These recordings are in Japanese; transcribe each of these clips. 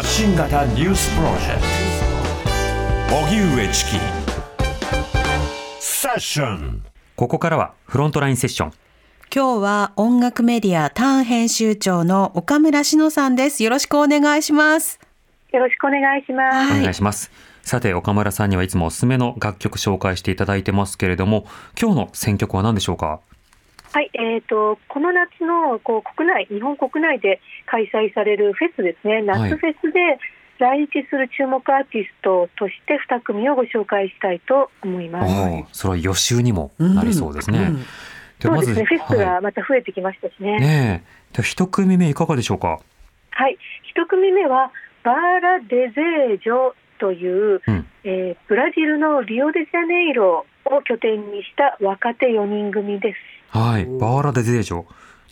発信型ニュースプロジェクト荻上チキセッションここからはフロントラインセッション。今日は音楽メディアターン編集長の岡村志乃さんです。よろしくお願いします。よろしくお願いします。はいお願いします。さて、岡村さんにはいつもおすすめの楽曲紹介していただいてますけれども、今日の選曲は何でしょうか？はい、えっ、とこの夏のこう国内日本国内で開催されるフェスですね。夏フェスで来日する注目アーティストとして2組をご紹介したいと思います。おーそれは予習にもなりそうですね。うんではそうですね。フェスはがまた増えてきましたしね。い、ね一組目いかがでしょうか？はい、1組目はバーラ・デゼージョという、うんえーブラジルのリオデジャネイロを拠点にした若手4人組です。はい。バーラデゼージョ。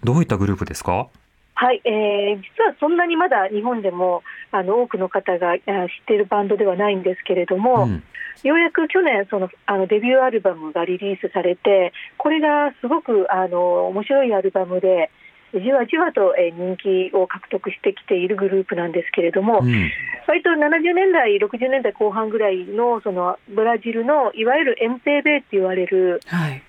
どういったグループですか？はい、えー実はそんなにまだ日本でもあの多くの方があ知っているバンドではないんですけれども、うん。ようやく去年そのあのデビューアルバムがリリースされてこれがすごくあの面白いアルバムでじわじわとえー人気を獲得してきているグループなんですけれども、うん。割と70年代60年代後半ぐらいのそのブラジルのいわゆるエンペーベって言われるはい。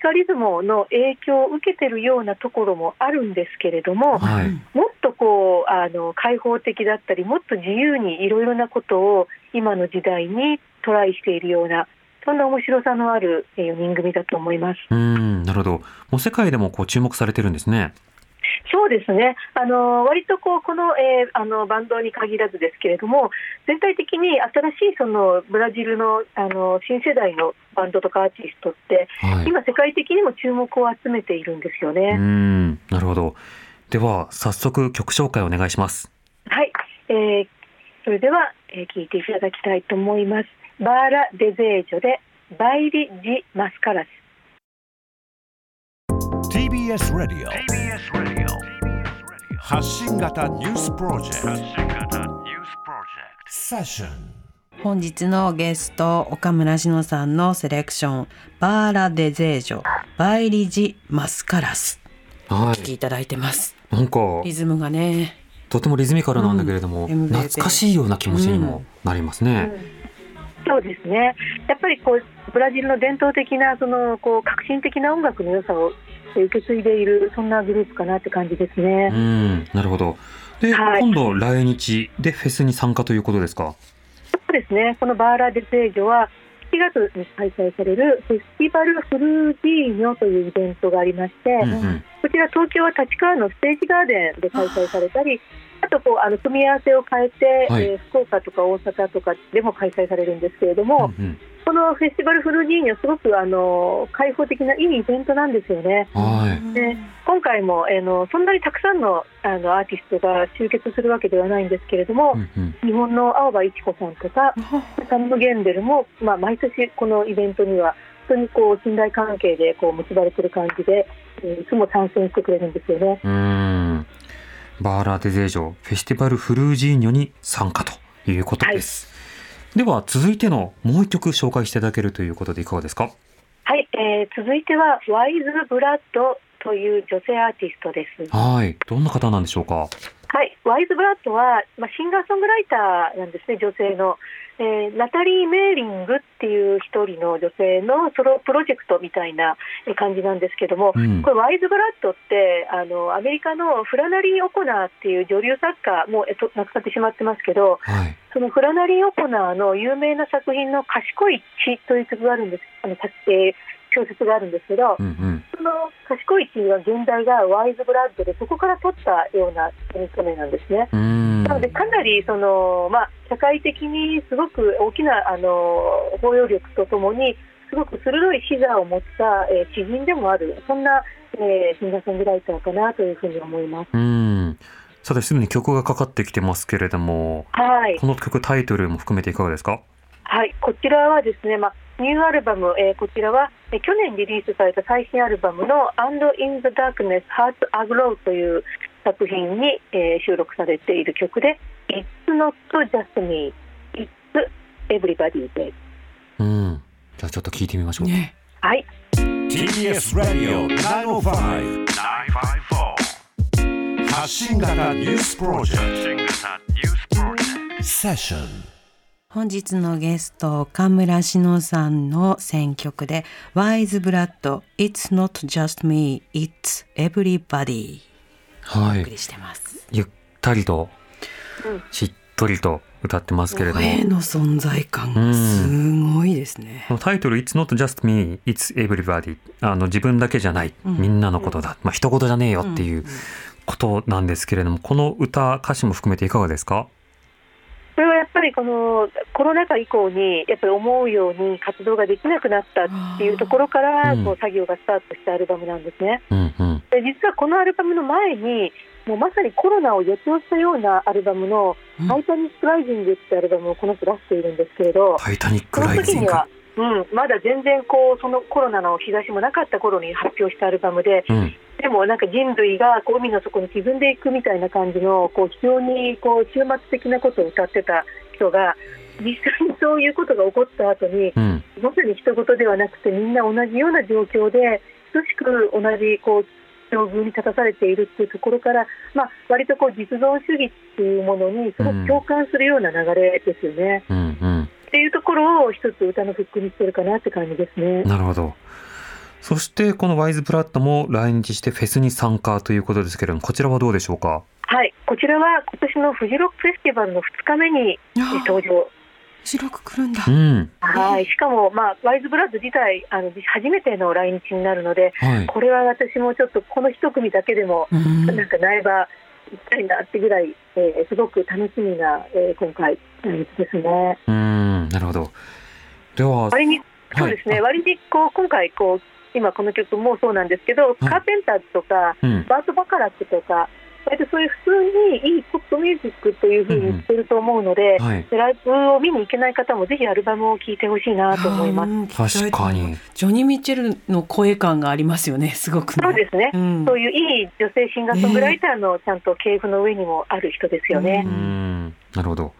トロピカリズムの影響を受けてるようなところもあるんですけれども、はい。もっとこうあの開放的だったりもっと自由にいろいろなことを今の時代にトライしているようなそんな面白さのある4人組だと思います。うん。なるほど。もう世界でもこう注目されてるんですね。そうですねあの割とこうこの,、えーあのバンドに限らずですけれども全体的に新しいそのブラジルのあの新世代のバンドとかアーティストってはい。今世界的にも注目を集めているんですようね。ん。なるほど。では、早速曲紹介お願いします。はい、えーそれでは、えー聞いていただきたいと思います。バーラ・デゼージョでバイリ・ジ・マスカラス。TBS ラディオ発信型ニュースプロジェクトセッション本日のゲスト岡村志乃さんのセレクションバーラデゼージョバイリジマスカラスはお聞きいただいてます。い。なんか、リズムがね。とてもリズミカルなんだけれども、うん懐かしいような気持ちにもなりますね。そうですね。やっぱりこうブラジルの伝統的なそのこう革新的な音楽の良さを受け継いでいるそんなグループかなって感じですね。うん、なるほど。で、はい今度来日でフェスに参加ということですか？そうですね。このバーラ・デゼージョは7月に開催されるフェスティバル・フルージーニョというイベントがありまして、うんうん。こちら東京は立川のステージガーデンで開催されたり、あとこうあの組み合わせを変えて、はいえー福岡とか大阪とかでも開催されるんですけれども、うんこのフェスティバルフルージーニョすごくあの開放的ないいイベントなんですよね。うん、はい。で今回もあのそんなにたくさんのあのアーティストが集結するわけではないんですけれども、うんうん。日本の青葉一子さんとかサム・ゲンデルも、まあ、毎年このイベントには本当にこう信頼関係でこう結ばれてる感じで、えーいつも参戦してくれるんですよね。うーん。バーラーデゼージョフェスティバルフルージーニョに参加ということです。では続いてのもう一曲紹介していただけるということでいかがですか？はい、えー続いてはワイズ・ブラッドという女性アーティストです。はい。どんな方なんでしょうか？はい、ワイズ・ブラッドは、まあ、シンガーソングライターなんですね、女性の。えーナタリー・メーリングっていう一人の女性のソロプロジェクトみたいなえー感じなんですけども、うんこれ、ワイズ・ブラッドってあのアメリカのフラナリー・オコナーっていう女流作家、もうえっと亡くなってしまってますけど、はい。そのフラナリー・オコナーの有名な作品の賢い血という曲があるんです、あのさえー小説があるんですけど、うんうん。その賢い血は現代がワイズ・ブラッドで、そこから取ったようなインストメなんですね。なので、かなりその、まあ、社会的にすごく大きなあの包容力とともに、すごく鋭い視座を持った、えー知人でもある、そんな、えーシンガーソングライターかなというふうに思います。うーん。さて、すでに曲がかかってきてますけれども、はいこの曲タイトルも含めていかがですか？はい、こちらはですね、まあ、ニューアルバム、えーこちらは、えー去年リリースされた最新アルバムの「And in the Darkness Hearts Aglow」という作品に、えー収録されている曲で「It's not just me, it's everybody」です。うん。じゃあちょっと聞いてみましょう。ね。はい、TBS ラディオ905 954発信型ニュースプロジェクト Session. 本日のゲスト岡村志乃さんの選曲で Wise Blood It's Not Just Me It's Everybody はお送りしてます。ゆったりとうん。しっとりと歌ってますけれども、声の存在感がすごいですね。このタイトル「It's not just me, it's everybody」あの自分だけじゃない、うん。みんなのことだ、まあ一言じゃねえよっていうことなんですけれどもこの歌歌詞も含めていかがですか？ぱりこのコロナ禍以降にやっぱり思うように活動ができなくなったっていうところからうん。こう作業がスタートしたアルバムなんですね。うんうん。で実はこのアルバムの前にもうまさにコロナを予兆したようなアルバムのうん「タイタニック・ライジング」ってアルバムをこの人出しているんですけれど、タイタニックそライジングの時には、うん、まだ全然こうそのコロナの兆しもなかった頃に発表したアルバムでうん。でもなんか人類がこう海の底に沈んでいくみたいな感じのこう非常にこう終末的なことを歌ってた人が実際にそういうことが起こった後にうん。まさに人事ではなくてみんな同じような状況で等しく同じこう境遇に立たされているっていうところから、まあ、割とこう実存主義っていうものにすごく共感するような流れですよね。うん。うん。っていうところを一つ歌のフックにしてるかなって感じですね。なるほどそしてこのワイズブラッドも来日してフェスに参加ということですけれどもこちらはどうでしょうか？はい、こちらは今年のフジロックフェスティバルの2日目に登場。白く来るんだ。う。ん。はい、しかも、まあ、ワイズブラッド自体あの初めての来日になるのではい。これは私もちょっとこの一組だけでもうん。なんか苗場行きたいなってぐらい、えーすごく楽しみな、えー今回来日ですね。うん。なるほど。では割にそうですね、はい割にこう今回こう今この曲もそうなんですけど、カーペンターズとかうん。バート・バカラックとか割とそういう普通にいいポップミュージックというふうに言ってると思うので、はい。でライブを見に行けない方もぜひアルバムを聴いてほしいなと思います。うん。確かに。ジョニー・ミッチェルの声感がありますよね。すごくね。そうですね、うん。そういういい女性シンガーソングライターのちゃんと系譜の上にもある人ですよね。うーん。なるほど。で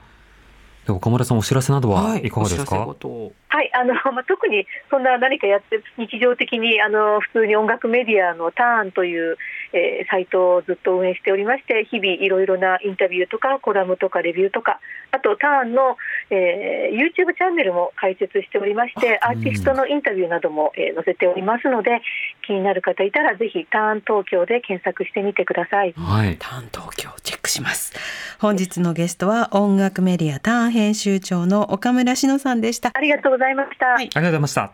岡村さんお知らせなどはいかがですか、はい、あの まあ、特にそんな何かやって日常的にあの普通に音楽メディアのターンという、えーサイトをずっと運営しておりまして日々いろいろなインタビューとかコラムとかレビューとかあとターンの、えー YouTube チャンネルも開設しておりましてアーティストのインタビューなども、えー載せておりますので気になる方いたらぜひターン東京で検索してみてください。はいターン東京チェックします。本日のゲストは音楽メディアターン編集長の岡村志乃さんでした。ありがとうございました。はい。ありがとうございました。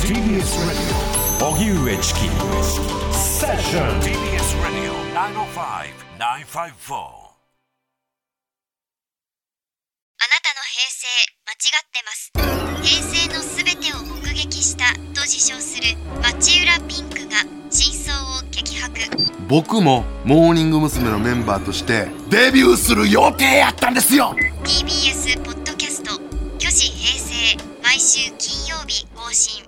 TBS Radio 荻上チキ。Session TBS Radio 905-954あなたの平成間違ってます。平成のすべてを目撃したと自称する町浦ピンクが真相を激白。僕もモーニング娘。のメンバーとしてデビューする予定やったんですよ。TBS ポッドキャスト「虚子平成」毎週金曜日更新